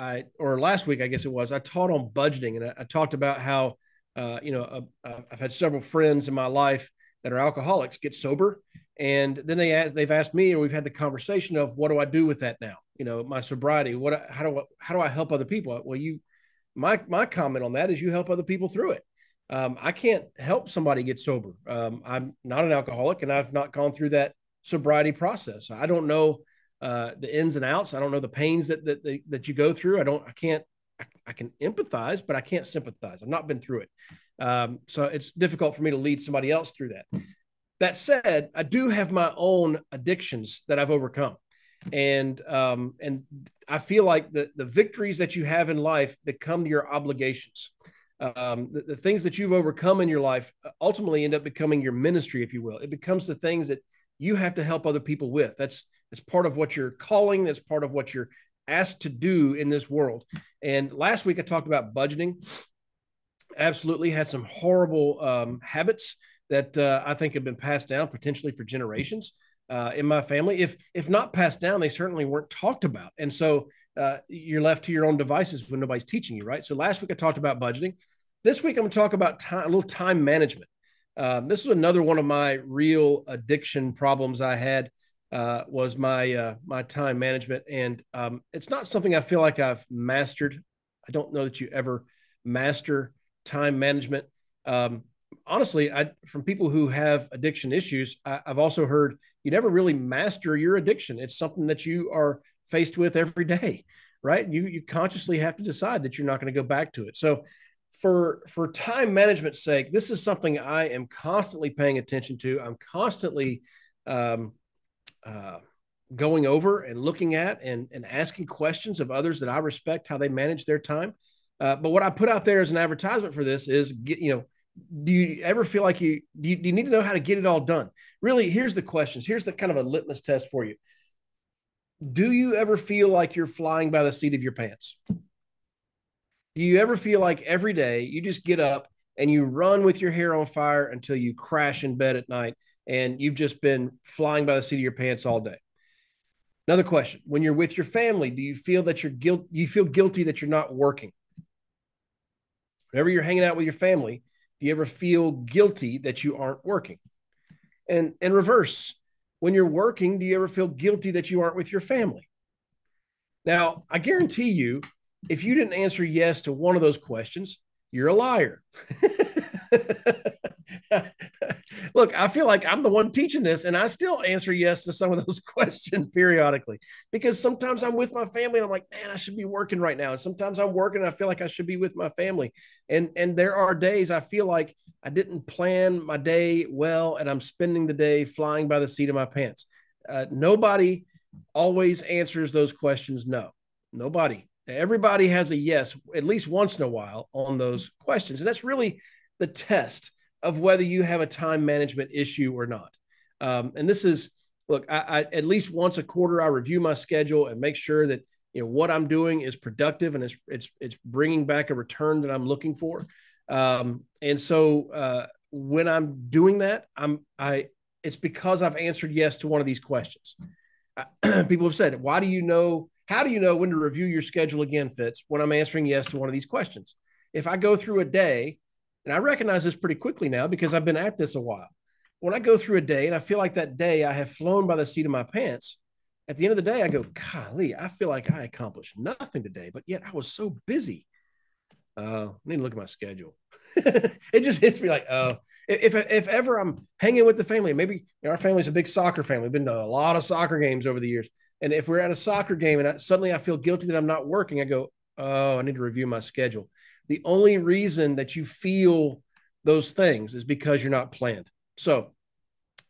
I, or last week, I guess it was, I taught on budgeting and I, I talked about how, uh, you know, uh, I've had several friends in my life that are alcoholics get sober. And then they ask, they've asked me, or we've had the conversation of what do I do with that now? You know, my sobriety, what, how do I, how do I help other people? Well, you, my, my comment on that is you help other people through it. Um, I can't help somebody get sober. Um, I'm not an alcoholic and I've not gone through that sobriety process. I don't know uh, the ins and outs. I don't know the pains that that that you go through. I don't. I can't. I, I can empathize, but I can't sympathize. I've not been through it, um, so it's difficult for me to lead somebody else through that. That said, I do have my own addictions that I've overcome, and um, and I feel like the the victories that you have in life become your obligations. Um, the, the things that you've overcome in your life ultimately end up becoming your ministry, if you will. It becomes the things that you have to help other people with. That's it's part of what you're calling. That's part of what you're asked to do in this world. And last week I talked about budgeting. Absolutely had some horrible um, habits that uh, I think have been passed down potentially for generations uh, in my family. If if not passed down, they certainly weren't talked about. And so uh, you're left to your own devices when nobody's teaching you, right? So last week I talked about budgeting. This week I'm going to talk about time, a little time management. Um, this is another one of my real addiction problems I had uh, was my uh, my time management, and um, it's not something I feel like I've mastered. I don't know that you ever master time management. Um, honestly, I from people who have addiction issues, I, I've also heard you never really master your addiction. It's something that you are faced with every day, right? You you consciously have to decide that you're not going to go back to it. So for for time management's sake, this is something I am constantly paying attention to. I'm constantly um, uh, going over and looking at and, and asking questions of others that I respect how they manage their time. Uh, but what I put out there as an advertisement for this is get you know do you ever feel like you do, you do you need to know how to get it all done? Really, here's the questions. Here's the kind of a litmus test for you. Do you ever feel like you're flying by the seat of your pants? Do you ever feel like every day you just get up and you run with your hair on fire until you crash in bed at night and you've just been flying by the seat of your pants all day? Another question: When you're with your family, do you feel that you're guilt? You feel guilty that you're not working. Whenever you're hanging out with your family, do you ever feel guilty that you aren't working? And in reverse, when you're working, do you ever feel guilty that you aren't with your family? Now, I guarantee you, if you didn't answer yes to one of those questions, you're a liar. Look, I feel like I'm the one teaching this, and I still answer yes to some of those questions periodically because sometimes I'm with my family and I'm like, man, I should be working right now. And sometimes I'm working and I feel like I should be with my family. And and there are days I feel like I didn't plan my day well, and I'm spending the day flying by the seat of my pants. Uh, nobody always answers those questions. No, nobody. Everybody has a yes at least once in a while on those questions, and that's really the test of whether you have a time management issue or not. Um, and this is look, I, I, at least once a quarter I review my schedule and make sure that you know what I'm doing is productive and it's it's it's bringing back a return that I'm looking for. Um, and so uh, when I'm doing that, I'm I it's because I've answered yes to one of these questions. people have said, "Why do you know? How do you know when to review your schedule again, Fitz?" When I'm answering yes to one of these questions. If I go through a day and I recognize this pretty quickly now because I've been at this a while. When I go through a day and I feel like that day I have flown by the seat of my pants, at the end of the day, I go, golly, I feel like I accomplished nothing today, but yet I was so busy. Uh, I need to look at my schedule. it just hits me like, oh, if, if ever I'm hanging with the family, maybe our family's a big soccer family. We've been to a lot of soccer games over the years. And if we're at a soccer game and I, suddenly I feel guilty that I'm not working, I go, oh, I need to review my schedule. The only reason that you feel those things is because you're not planned. So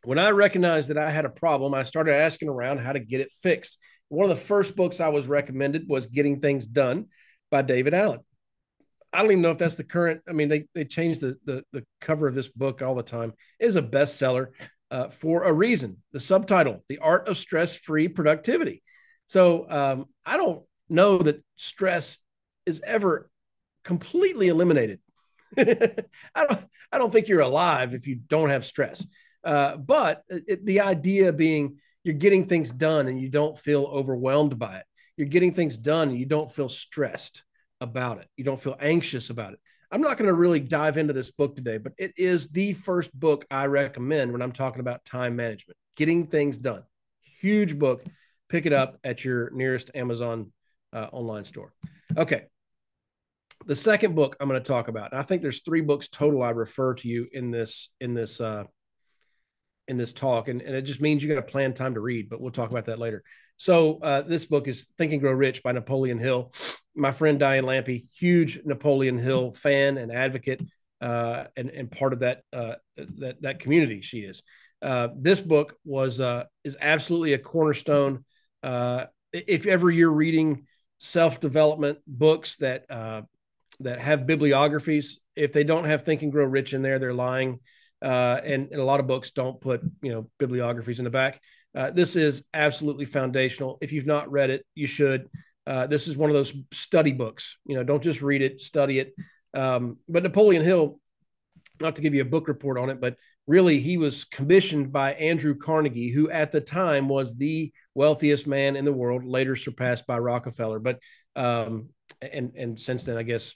when I recognized that I had a problem, I started asking around how to get it fixed. One of the first books I was recommended was Getting Things Done by David Allen. I don't even know if that's the current. I mean, they they change the the, the cover of this book all the time. It is a bestseller uh, for a reason. The subtitle: The Art of Stress-Free Productivity. So um, I don't know that stress is ever completely eliminated. I don't I don't think you're alive if you don't have stress. Uh, but it, the idea being you're getting things done and you don't feel overwhelmed by it. you're getting things done and you don't feel stressed about it. You don't feel anxious about it. I'm not going to really dive into this book today, but it is the first book I recommend when I'm talking about time management, getting things done. Huge book. Pick it up at your nearest Amazon uh, online store. Okay. The second book I'm going to talk about, I think there's three books total I refer to you in this in this uh, in this talk, and, and it just means you got to plan time to read. But we'll talk about that later. So uh, this book is Think and Grow Rich by Napoleon Hill. My friend Diane Lampe, huge Napoleon Hill fan and advocate, uh, and and part of that uh, that that community she is. Uh, this book was uh, is absolutely a cornerstone. Uh, if ever you're reading self development books that that have bibliographies, if they don't have Think and Grow Rich in there, they're lying. and, and a lot of books don't put you know bibliographies in the back uh, this is absolutely foundational. If you've not read it, you should. Uh, this is one of those study books. You know, don't just read it, study it. Um, but Napoleon Hill, not to give you a book report on it, but really he was commissioned by Andrew Carnegie, who at the time was the wealthiest man in the world, later surpassed by Rockefeller. But um, and and since then, I guess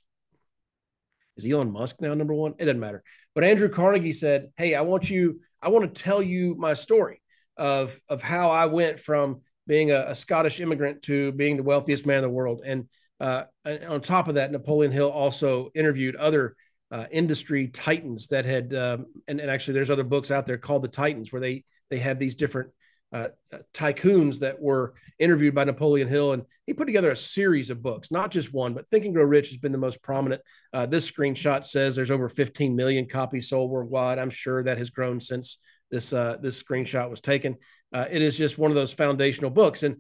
is Elon Musk now number one? It doesn't matter. But Andrew Carnegie said, "Hey, I want you. I want to tell you my story." of of how I went from being a, a Scottish immigrant to being the wealthiest man in the world. And, uh, and on top of that, Napoleon Hill also interviewed other uh, industry titans that had, um, and, and, actually there's other books out there called the Titans where they they had these different uh, tycoons that were interviewed by Napoleon Hill, and he put together a series of books, not just one, but Think and Grow Rich has been the most prominent. Uh, this screenshot says there's over 15 million copies sold worldwide. I'm sure that has grown since this uh, this screenshot was taken. Uh, it is just one of those foundational books, and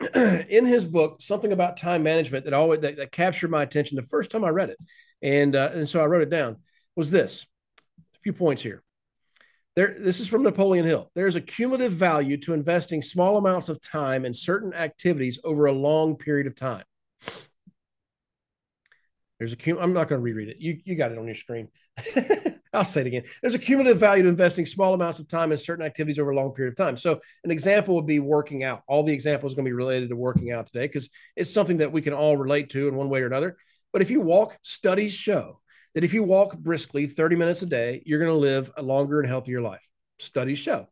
in his book, something about time management that always that, that captured my attention the first time I read it, and uh, and so I wrote it down. Was this a few points here? There, this is from Napoleon Hill. There's a cumulative value to investing small amounts of time in certain activities over a long period of time. There's a cum- I'm not going to reread it. You you got it on your screen. I'll say it again. There's a cumulative value to investing small amounts of time in certain activities over a long period of time. So, an example would be working out. All the examples are going to be related to working out today because it's something that we can all relate to in one way or another. But if you walk, studies show that if you walk briskly 30 minutes a day, you're going to live a longer and healthier life. Studies show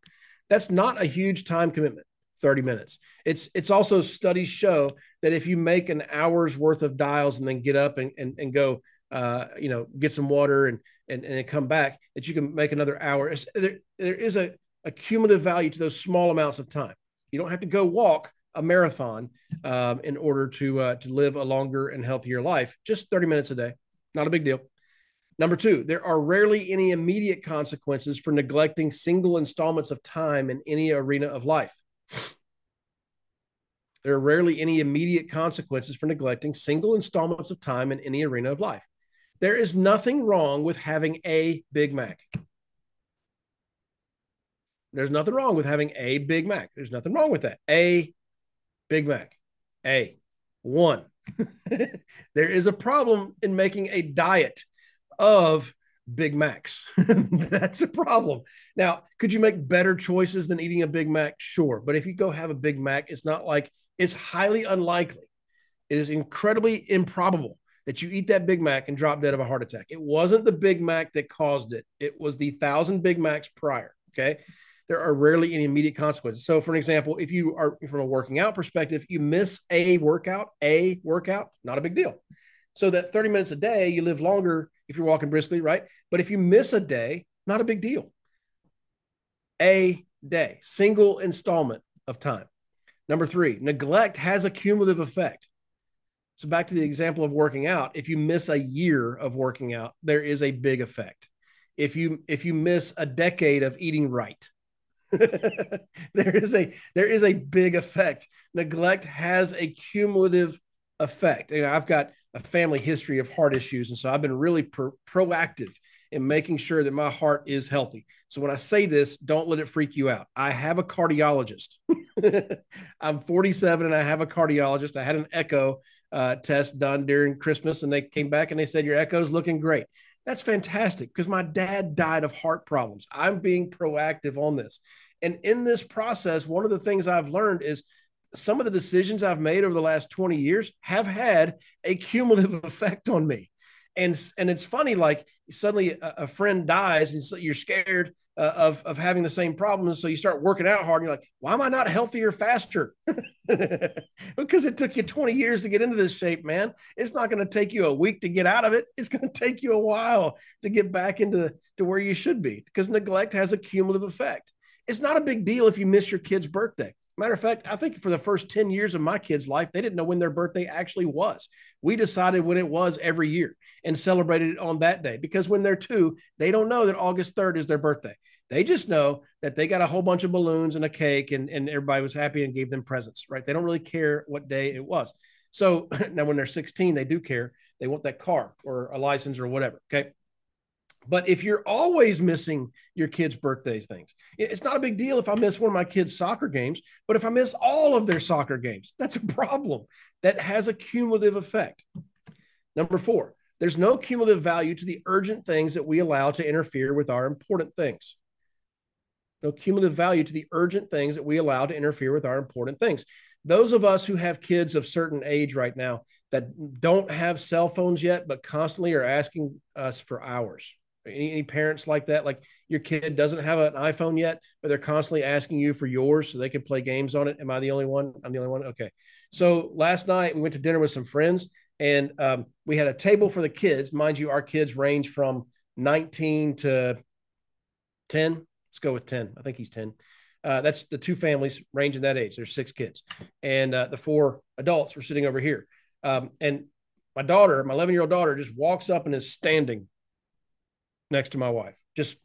that's not a huge time commitment. 30 minutes. It's it's also studies show that if you make an hour's worth of dials and then get up and, and, and go uh, you know, get some water and and and come back, that you can make another hour. There, there is a, a cumulative value to those small amounts of time. You don't have to go walk a marathon um, in order to uh, to live a longer and healthier life. Just 30 minutes a day, not a big deal. Number two, there are rarely any immediate consequences for neglecting single installments of time in any arena of life. There are rarely any immediate consequences for neglecting single installments of time in any arena of life. There is nothing wrong with having a Big Mac. There's nothing wrong with having a Big Mac. There's nothing wrong with that. A Big Mac. A one. there is a problem in making a diet of Big Macs. That's a problem. Now, could you make better choices than eating a Big Mac? Sure. But if you go have a Big Mac, it's not like it's highly unlikely. It is incredibly improbable that you eat that Big Mac and drop dead of a heart attack. It wasn't the Big Mac that caused it, it was the thousand Big Macs prior. Okay. There are rarely any immediate consequences. So, for an example, if you are from a working out perspective, you miss a workout, a workout, not a big deal. So, that 30 minutes a day, you live longer if you're walking briskly, right? But if you miss a day, not a big deal. A day, single installment of time. Number three, neglect has a cumulative effect. So back to the example of working out, if you miss a year of working out, there is a big effect. If you if you miss a decade of eating right, there is a there is a big effect. Neglect has a cumulative effect. And I've got a family history of heart issues, and so I've been really pro- proactive in making sure that my heart is healthy. So when I say this, don't let it freak you out. I have a cardiologist. I'm 47 and I have a cardiologist. I had an echo uh, test done during Christmas, and they came back and they said your echo's looking great. That's fantastic because my dad died of heart problems. I'm being proactive on this, and in this process, one of the things I've learned is some of the decisions I've made over the last 20 years have had a cumulative effect on me. And, and it's funny, like suddenly a, a friend dies and so you're scared uh, of, of having the same problems. So you start working out hard and you're like, why am I not healthier faster? because it took you 20 years to get into this shape, man. It's not going to take you a week to get out of it. It's going to take you a while to get back into to where you should be because neglect has a cumulative effect. It's not a big deal if you miss your kid's birthday. Matter of fact, I think for the first 10 years of my kid's life, they didn't know when their birthday actually was. We decided when it was every year and celebrated it on that day because when they're two, they don't know that August 3rd is their birthday. They just know that they got a whole bunch of balloons and a cake and, and everybody was happy and gave them presents, right? They don't really care what day it was. So now when they're 16, they do care. They want that car or a license or whatever. Okay. But if you're always missing your kids' birthdays things, it's not a big deal if I miss one of my kids' soccer games, but if I miss all of their soccer games, that's a problem that has a cumulative effect. Number four, there's no cumulative value to the urgent things that we allow to interfere with our important things. No cumulative value to the urgent things that we allow to interfere with our important things. Those of us who have kids of certain age right now that don't have cell phones yet, but constantly are asking us for hours any, any parents like that? Like your kid doesn't have an iPhone yet, but they're constantly asking you for yours so they can play games on it. Am I the only one? I'm the only one. Okay. So last night we went to dinner with some friends and um, we had a table for the kids. Mind you, our kids range from 19 to 10. Let's go with 10. I think he's 10. Uh, that's the two families ranging that age. There's six kids, and uh, the four adults were sitting over here. Um, and my daughter, my 11 year old daughter, just walks up and is standing next to my wife. Just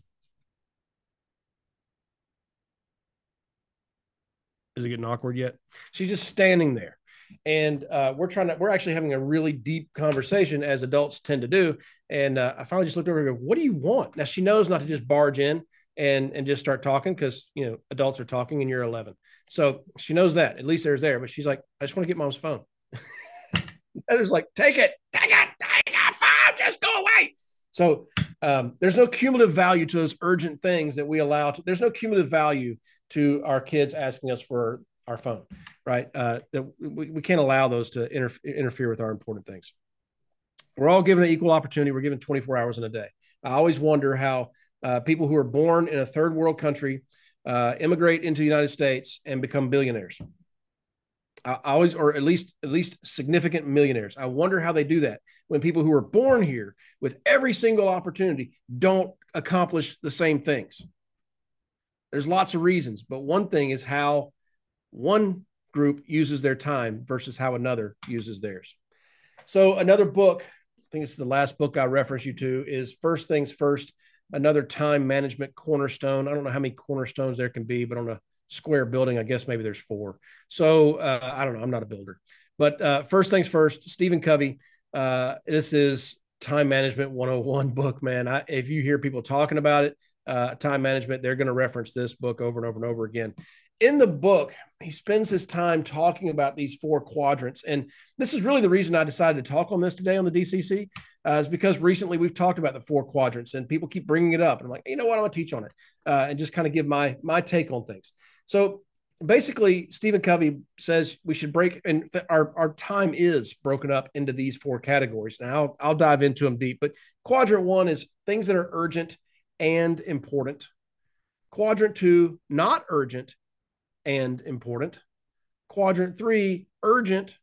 is it getting awkward yet? She's just standing there. And uh, we're trying to, we're actually having a really deep conversation as adults tend to do. And uh, I finally just looked over and go, What do you want? Now she knows not to just barge in and and just start talking because you know adults are talking and you're 11 so she knows that at least there's there but she's like i just want to get mom's phone Heather's like take it take it take it phone just go away so um, there's no cumulative value to those urgent things that we allow. To, there's no cumulative value to our kids asking us for our phone, right? Uh, that we, we can't allow those to inter- interfere with our important things. We're all given an equal opportunity. We're given 24 hours in a day. I always wonder how uh, people who are born in a third world country uh, immigrate into the United States and become billionaires. I always, or at least at least significant millionaires. I wonder how they do that when people who are born here with every single opportunity don't accomplish the same things. There's lots of reasons, but one thing is how one group uses their time versus how another uses theirs. So another book, I think this is the last book I reference you to, is First Things First, another time management cornerstone. I don't know how many cornerstones there can be, but on a square building. I guess maybe there's four. So uh, I don't know. I'm not a builder. But uh, first things first, Stephen Covey. Uh, this is time management 101 book, man. I, if you hear people talking about it, uh, time management, they're going to reference this book over and over and over again. In the book, he spends his time talking about these four quadrants. And this is really the reason I decided to talk on this today on the DCC, uh, is because recently we've talked about the four quadrants and people keep bringing it up. And I'm like, you know what? I'm going to teach on it uh, and just kind of give my, my take on things. So basically, Stephen Covey says we should break, and th- our, our time is broken up into these four categories. Now, I'll, I'll dive into them deep, but quadrant one is things that are urgent and important. Quadrant two, not urgent and important. Quadrant three, urgent,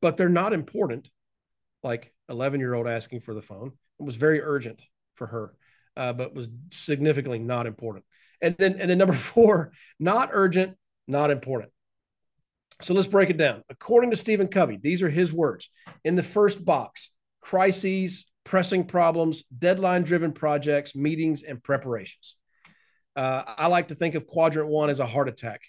but they're not important. Like 11 year old asking for the phone. It was very urgent for her, uh, but was significantly not important. And then, and then number four, not urgent, not important. So let's break it down. According to Stephen Covey, these are his words. In the first box, crises, pressing problems, deadline driven projects, meetings, and preparations. Uh, I like to think of quadrant one as a heart attack.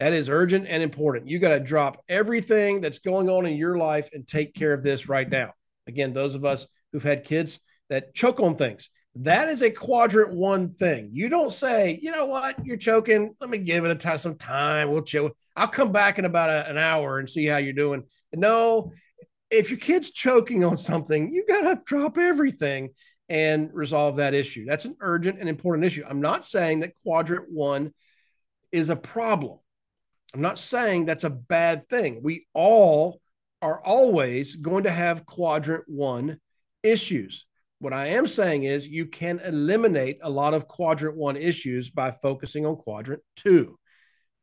That is urgent and important. You got to drop everything that's going on in your life and take care of this right now. Again, those of us who've had kids that choke on things, that is a quadrant one thing. You don't say, you know what, you're choking. Let me give it a time, some time. We'll chill. I'll come back in about a, an hour and see how you're doing. No, if your kid's choking on something, you got to drop everything and resolve that issue. That's an urgent and important issue. I'm not saying that quadrant one is a problem. I'm not saying that's a bad thing. We all are always going to have quadrant one issues. What I am saying is you can eliminate a lot of quadrant one issues by focusing on quadrant two.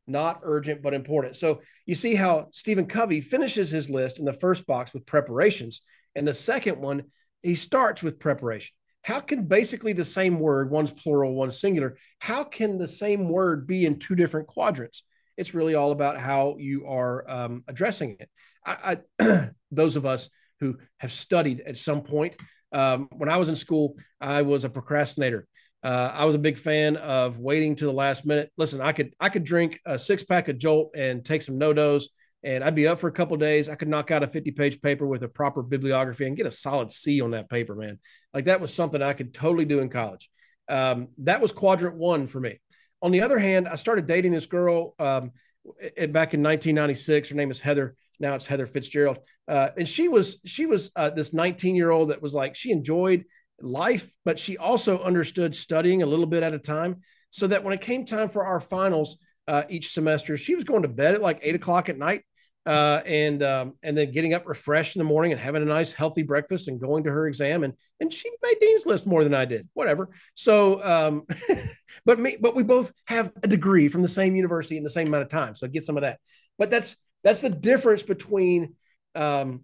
Not urgent, but important. So you see how Stephen Covey finishes his list in the first box with preparations. And the second one, he starts with preparation. How can basically the same word, one's plural, one's singular, how can the same word be in two different quadrants? It's really all about how you are um, addressing it. I, I those of us who have studied at some point, um, when I was in school, I was a procrastinator. Uh, I was a big fan of waiting to the last minute. Listen, I could I could drink a six pack of Jolt and take some NoDoz, and I'd be up for a couple days. I could knock out a fifty page paper with a proper bibliography and get a solid C on that paper, man. Like that was something I could totally do in college. Um, that was quadrant one for me. On the other hand, I started dating this girl um, back in 1996. Her name is Heather. Now it's Heather Fitzgerald, uh, and she was she was uh, this 19 year old that was like she enjoyed life, but she also understood studying a little bit at a time. So that when it came time for our finals uh, each semester, she was going to bed at like eight o'clock at night. Uh, and um, and then getting up refreshed in the morning and having a nice healthy breakfast and going to her exam and and she made dean's list more than I did whatever so um, but me but we both have a degree from the same university in the same amount of time so get some of that but that's that's the difference between um,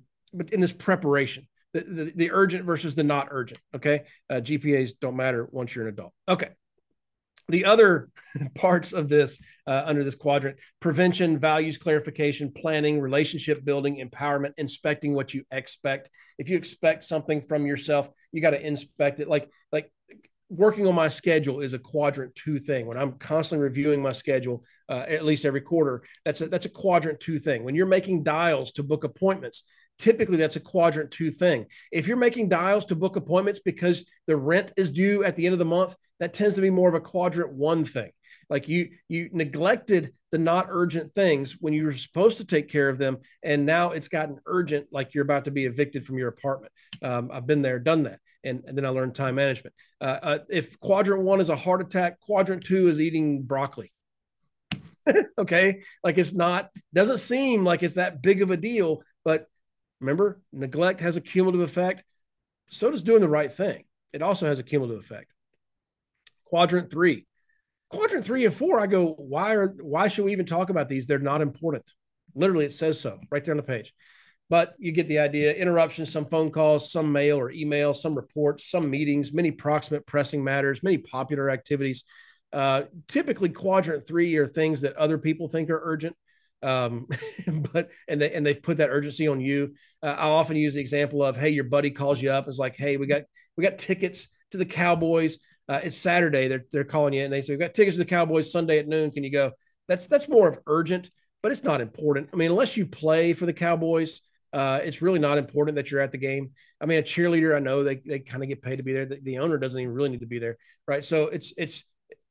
in this preparation the, the, the urgent versus the not urgent. Okay. Uh, GPAs don't matter once you're an adult. Okay. The other parts of this uh, under this quadrant prevention, values clarification, planning, relationship building, empowerment, inspecting what you expect. If you expect something from yourself, you got to inspect it. Like, like working on my schedule is a quadrant two thing. When I'm constantly reviewing my schedule, uh, at least every quarter, that's a, that's a quadrant two thing. When you're making dials to book appointments, typically that's a quadrant two thing. If you're making dials to book appointments because the rent is due at the end of the month, that tends to be more of a quadrant one thing. Like you you neglected the not urgent things when you were supposed to take care of them, and now it's gotten urgent, like you're about to be evicted from your apartment. Um, I've been there, done that, and, and then I learned time management. Uh, uh, if quadrant one is a heart attack, quadrant two is eating broccoli. okay, like it's not doesn't seem like it's that big of a deal, but Remember, neglect has a cumulative effect. So does doing the right thing. It also has a cumulative effect. Quadrant three. Quadrant three and four, I go, why are why should we even talk about these? They're not important. Literally, it says so right there on the page. But you get the idea. Interruptions, some phone calls, some mail or email, some reports, some meetings, many proximate pressing matters, many popular activities. Uh, typically, quadrant three are things that other people think are urgent um, but and they and they've put that urgency on you. Uh, I often use the example of, hey, your buddy calls you up. It's like, hey, we got we got tickets to the Cowboys. Uh, it's Saturday. They're they're calling you and they say we've got tickets to the Cowboys Sunday at noon. Can you go? That's that's more of urgent, but it's not important. I mean, unless you play for the Cowboys, uh, it's really not important that you're at the game. I mean, a cheerleader, I know they they kind of get paid to be there. The, the owner doesn't even really need to be there, right? So it's it's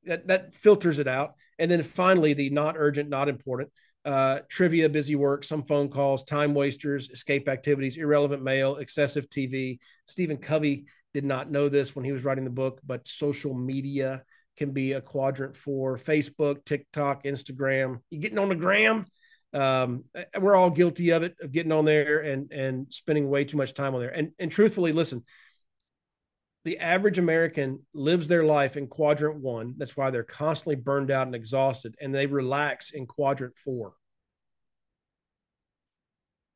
that that filters it out. And then finally, the not urgent, not important uh, trivia, busy work, some phone calls, time wasters, escape activities, irrelevant mail, excessive TV. Stephen Covey did not know this when he was writing the book, but social media can be a quadrant four Facebook, TikTok, Instagram. You getting on the gram? Um, we're all guilty of it, of getting on there and and spending way too much time on there. And and truthfully, listen, the average American lives their life in quadrant one. That's why they're constantly burned out and exhausted, and they relax in quadrant four.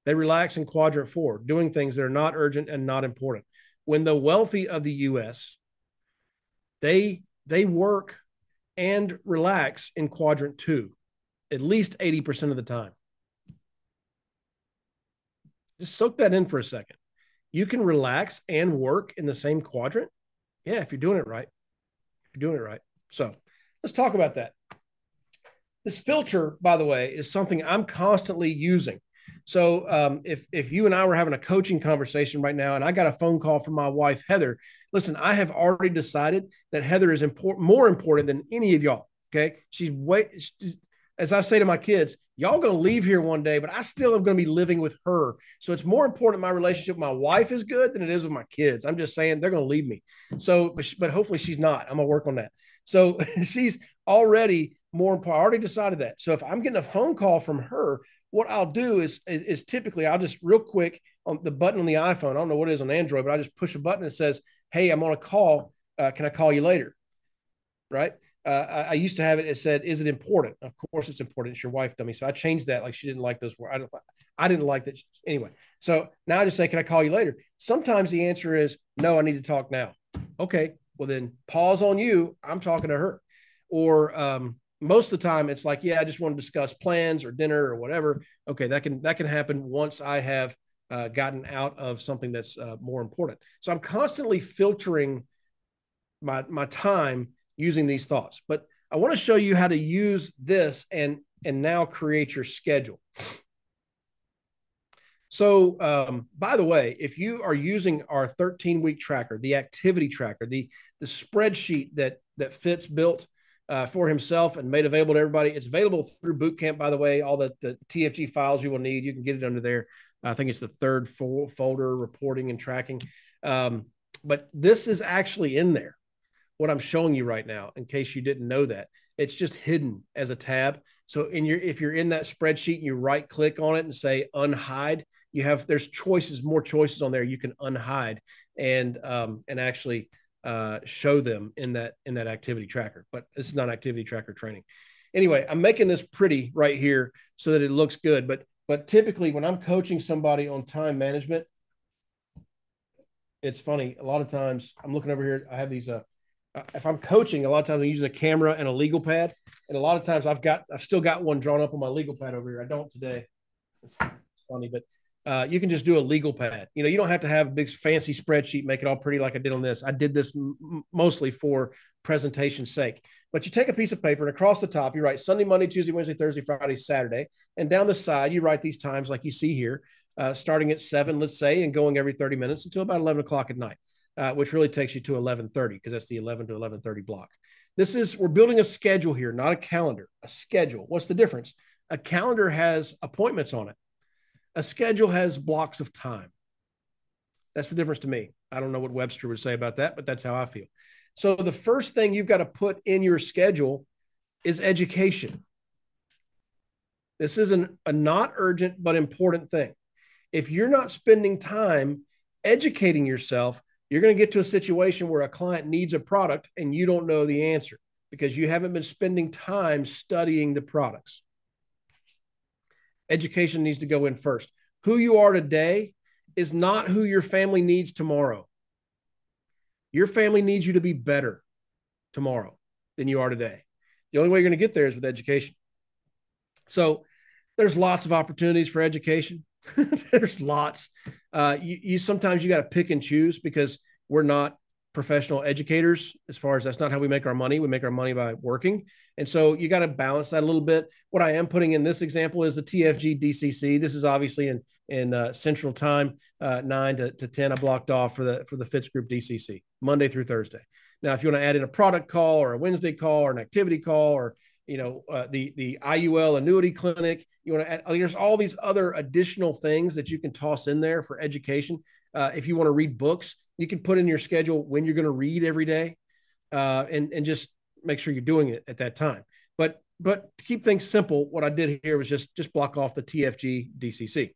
They relax in quadrant four, doing things that are not urgent and not important. When the wealthy of the US, they they work and relax in quadrant two, at least 80% of the time. Just soak that in for a second you can relax and work in the same quadrant. Yeah, if you're doing it right, If you're doing it right. So let's talk about that. This filter, by the way, is something I'm constantly using. So um, if if you and I were having a coaching conversation right now, and I got a phone call from my wife Heather, listen, I have already decided that Heather is important, more important than any of y'all. Okay, she's way as I say to my kids, y'all gonna leave here one day, but I still am gonna be living with her. So it's more important my relationship with my wife is good than it is with my kids. I'm just saying they're gonna leave me. So, but, but hopefully she's not. I'm gonna work on that. So she's already more important. I already decided that. So if I'm getting a phone call from her, what I'll do is, is, is typically I'll just real quick on the button on the iPhone. I don't know what it is on Android, but I just push a button that says, "Hey, I'm on a call. Uh, can I call you later?" Right. Uh, I, used to have it. It said, "Is it important?" Of course, it's important. It's your wife, dummy. So I changed that. Like she didn't like those words. I, don't, I didn't like that. Anyway, so now I just say, "Can I call you later?" Sometimes the answer is, "No, I need to talk now." Okay, well then pause on you. I'm talking to her. Or um, most of the time, it's like, "Yeah, I just want to discuss plans or dinner or whatever." Okay, that can that can happen once I have uh, gotten out of something that's uh, more important. So I'm constantly filtering my my time using these thoughts. But I want to show you how to use this and and now create your schedule. So, um, by the way, if you are using our 13 week tracker, the activity tracker, the the spreadsheet that that Fitz built uh, for himself and made available to everybody, it's available through Bootcamp. By the way, all the the TFG files you will need, you can get it under there. I think it's the third fo- folder, reporting and tracking. Um, but this is actually in there what I'm showing you right now, in case you didn't know that. It's just hidden as a tab. So in your if you're in that spreadsheet and you right click on it and say unhide, you have there's choices, more choices on there. You can unhide and um, and actually uh, show them in that in that activity tracker. But this is not activity tracker training. Anyway, I'm making this pretty right here so that it looks good. But but typically when I'm coaching somebody on time management, it's funny. A lot of times I'm looking over here. I have these uh, if I'm coaching, a lot of times I'm using a camera and a legal pad, and a lot of times I've got I've still got one drawn up on my legal pad over here. I don't today. It's, funny, but uh, you can just do a legal pad. You know, you don't have to have a big fancy spreadsheet, make it all pretty like I did on this. I did this m- mostly for presentation sake. But you take a piece of paper and across the top you write Sunday, Monday, Tuesday, Wednesday, Thursday, Friday, Saturday, and down the side you write these times like you see here, uh, starting at seven, let's say, and going every thirty minutes until about eleven o'clock at night uh, which really takes you to 1130 because that's the 11 to 1130 block. This is, we're building a schedule here, not a calendar, a schedule. What's the difference? A calendar has appointments on it. A schedule has blocks of time. That's the difference to me. I don't know what Webster would say about that, but that's how I feel. So the first thing you've got to put in your schedule is education. This is an, a not urgent but important thing. If you're not spending time educating yourself, you're going to get to a situation where a client needs a product and you don't know the answer because you haven't been spending time studying the products. Education needs to go in first. Who you are today is not who your family needs tomorrow. Your family needs you to be better tomorrow than you are today. The only way you're going to get there is with education. So there's lots of opportunities for education. there's lots. Uh, you, you sometimes you got to pick and choose because we're not professional educators as far as that's not how we make our money. We make our money by working. And so you got to balance that a little bit. What I am putting in this example is the TFG DCC. This is obviously in in uh, Central Time, uh, nine to, to ten. I blocked off for the for the Fitz Group DCC Monday through Thursday. Now, if you want to add in a product call or a Wednesday call or an activity call or you know uh, the the IUL annuity clinic. You want to add, there's all these other additional things that you can toss in there for education. Uh, if you want to read books, you can put in your schedule when you're going to read every day, uh, and and just make sure you're doing it at that time. But but to keep things simple, what I did here was just just block off the TFG DCC.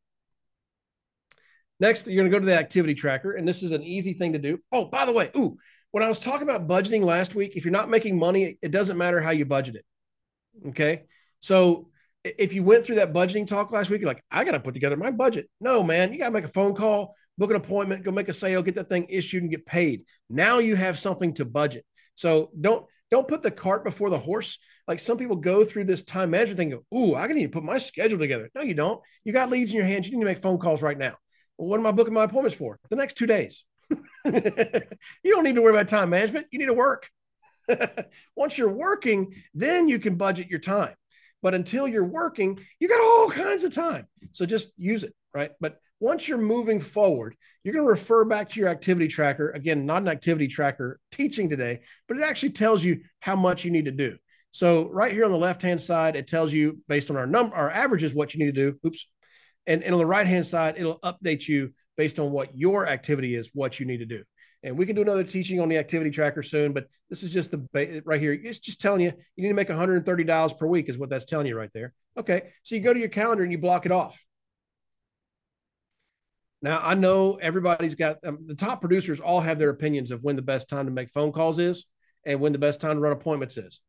Next, you're going to go to the activity tracker, and this is an easy thing to do. Oh, by the way, ooh, when I was talking about budgeting last week, if you're not making money, it doesn't matter how you budget it. Okay. So if you went through that budgeting talk last week, you're like, I got to put together my budget. No, man, you got to make a phone call, book an appointment, go make a sale, get that thing issued and get paid. Now you have something to budget. So don't don't put the cart before the horse. Like some people go through this time management thing, go, ooh, I need to put my schedule together. No, you don't. You got leads in your hands. You need to make phone calls right now. Well, what am I booking my appointments for? The next two days. you don't need to worry about time management. You need to work. Once you're working, then you can budget your time. But until you're working, you got all kinds of time. So just use it, right? But once you're moving forward, you're going to refer back to your activity tracker. Again, not an activity tracker teaching today, but it actually tells you how much you need to do. So right here on the left-hand side, it tells you based on our number, our averages, what you need to do. Oops. And, and on the right-hand side, it'll update you based on what your activity is, what you need to do. And we can do another teaching on the activity tracker soon, but this is just the right here. It's just telling you you need to make 130 dials per week, is what that's telling you right there. Okay. So you go to your calendar and you block it off. Now, I know everybody's got um, the top producers all have their opinions of when the best time to make phone calls is and when the best time to run appointments is.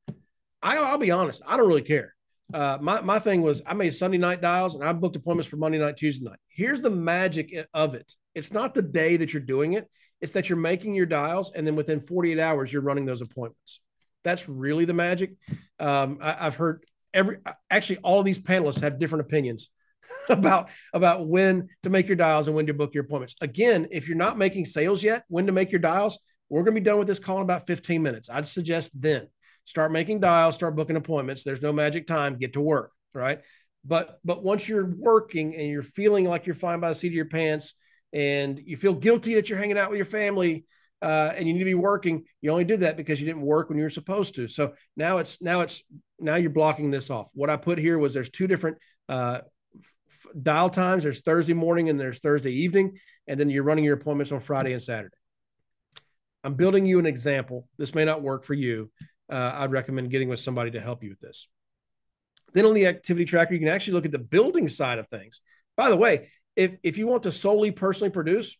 I, will be honest, I don't really care. Uh, my, my thing was I made Sunday night dials and I booked appointments for Monday night, Tuesday night. Here's the magic of it it's not the day that you're doing it, it's that you're making your dials and then within 48 hours, you're running those appointments. That's really the magic. Um, I, have heard every actually all of these panelists have different opinions about about when to make your dials and when to book your appointments. Again, if you're not making sales yet, when to make your dials, we're going to be done with this call in about 15 minutes. I'd suggest then start making dials, start booking appointments. There's no magic time. Get to work, right? But but once you're working and you're feeling like you're flying by the seat of your pants, and you feel guilty that you're hanging out with your family, uh, and you need to be working, you only did that because you didn't work when you were supposed to. So now it's now it's now you're blocking this off. What I put here was there's two different uh, dial times. There's Thursday morning and there's Thursday evening, and then you're running your appointments on Friday and Saturday. I'm building you an example. This may not work for you, uh, I'd recommend getting with somebody to help you with this. Then on the activity tracker, you can actually look at the building side of things. By the way, if if you want to solely personally produce,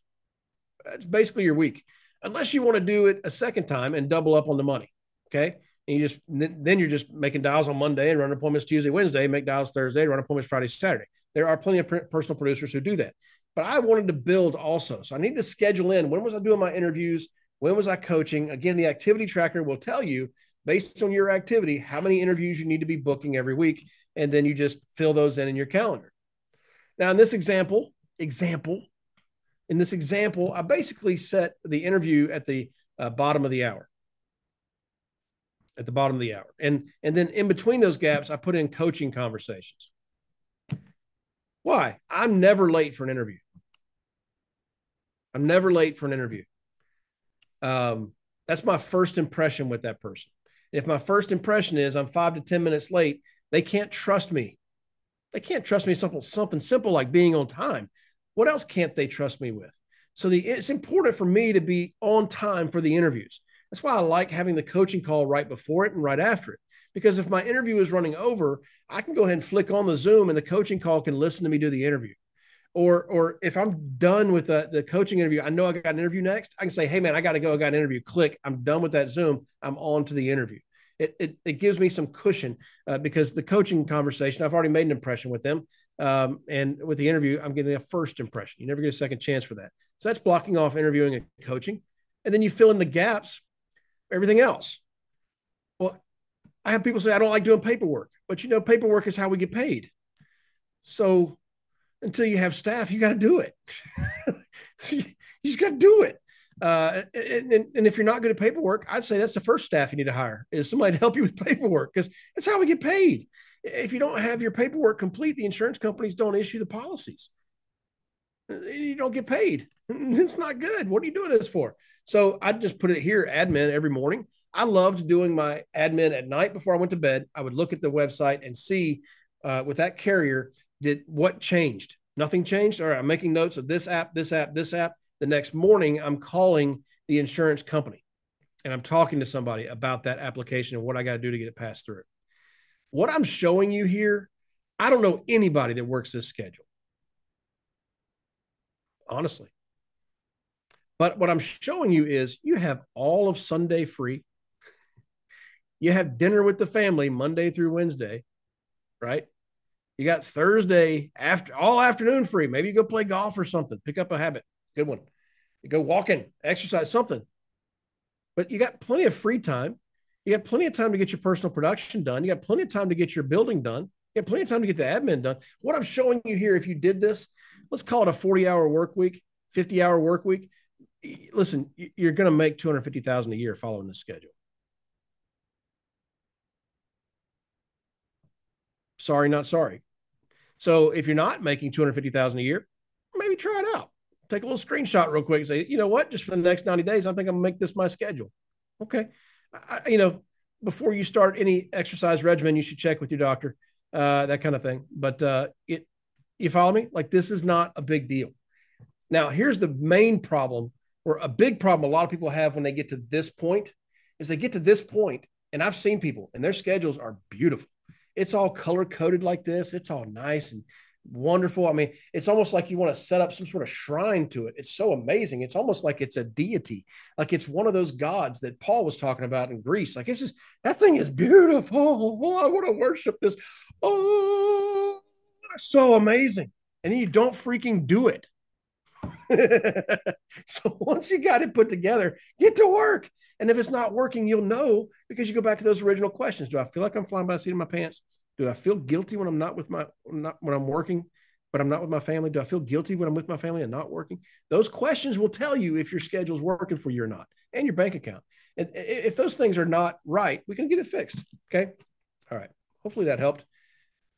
that's basically your week, unless you want to do it a second time and double up on the money. Okay. And you just then you're just making dials on Monday and run appointments Tuesday, Wednesday, make dials Thursday, run appointments Friday, Saturday. There are plenty of personal producers who do that. But I wanted to build also. So I need to schedule in when was I doing my interviews? When was I coaching? Again, the activity tracker will tell you based on your activity, how many interviews you need to be booking every week. And then you just fill those in in your calendar. Now, in this example, example, in this example, I basically set the interview at the uh, bottom of the hour. At the bottom of the hour. And, and then in between those gaps, I put in coaching conversations. Why? I'm never late for an interview. I'm never late for an interview. Um, that's my first impression with that person. If my first impression is I'm five to 10 minutes late, they can't trust me. They can't trust me simple, something simple like being on time. What else can't they trust me with? So the, it's important for me to be on time for the interviews. That's why I like having the coaching call right before it and right after it. Because if my interview is running over, I can go ahead and flick on the Zoom and the coaching call can listen to me do the interview. Or, or if I'm done with the, the coaching interview, I know I got an interview next. I can say, hey man, I got to go. I got an interview. Click. I'm done with that Zoom. I'm on to the interview. It, it, it gives me some cushion uh, because the coaching conversation, I've already made an impression with them. Um, and with the interview, I'm getting a first impression. You never get a second chance for that. So that's blocking off interviewing and coaching. And then you fill in the gaps, everything else. Well, I have people say, I don't like doing paperwork, but you know, paperwork is how we get paid. So until you have staff, you got to do it. you just got to do it. Uh, and, and, and, if you're not good at paperwork, I'd say that's the first staff you need to hire is somebody to help you with paperwork because that's how we get paid. If you don't have your paperwork complete, the insurance companies don't issue the policies. You don't get paid. It's not good. What are you doing this for? So I just put it here, admin every morning. I loved doing my admin at night before I went to bed. I would look at the website and see uh, with that carrier did what changed. Nothing changed. All right, I'm making notes of this app, this app, this app. The next morning, I'm calling the insurance company and I'm talking to somebody about that application and what I got to do to get it passed through. What I'm showing you here, I don't know anybody that works this schedule. Honestly. But what I'm showing you is you have all of Sunday free. You have dinner with the family Monday through Wednesday, right? You got Thursday after all afternoon free. Maybe you go play golf or something, pick up a habit. Good one. You go walking, exercise, something. But you got plenty of free time. You got plenty of time to get your personal production done. You got plenty of time to get your building done. You got plenty of time to get the admin done. What I'm showing you here, if you did this, let's call it a 40 hour work week, 50 hour work week. Listen, you're going to make 250,000 a year following this schedule. Sorry, not sorry. So if you're not making 250,000 a year, maybe try it out take a little screenshot real quick and say, you know what, just for the next 90 days, I think I'm gonna make this my schedule. Okay. I, you know, before you start any exercise regimen, you should check with your doctor, uh, that kind of thing. But uh, it, you follow me? Like this is not a big deal. Now, here's the main problem or a big problem a lot of people have when they get to this point is they get to this point, and I've seen people and their schedules are beautiful. It's all color coded like this. It's all nice and wonderful. I mean, it's almost like you want to set up some sort of shrine to it. It's so amazing. It's almost like it's a deity, like it's one of those gods that Paul was talking about in Greece. Like it's just that thing is beautiful. Oh, I want to worship this. Oh, so amazing. And then you don't freaking do it. so once you got it put together, get to work. And if it's not working, you'll know because you go back to those original questions. Do I feel like I'm flying by the seat of my pants? Do I feel guilty when I'm not with my not when I'm working, but I'm not with my family? Do I feel guilty when I'm with my family and not working? Those questions will tell you if your schedule's working for you or not, and your bank account. And if those things are not right, we can get it fixed. Okay. All right. Hopefully that helped.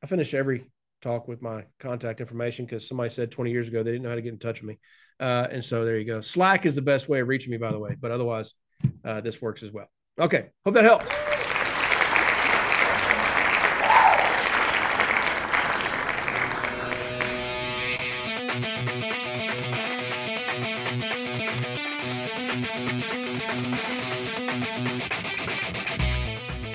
I finish every talk with my contact information because somebody said 20 years ago they didn't know how to get in touch with me. Uh, and so there you go. Slack is the best way of reaching me, by the way, but otherwise, uh, this works as well. Okay. Hope that helps.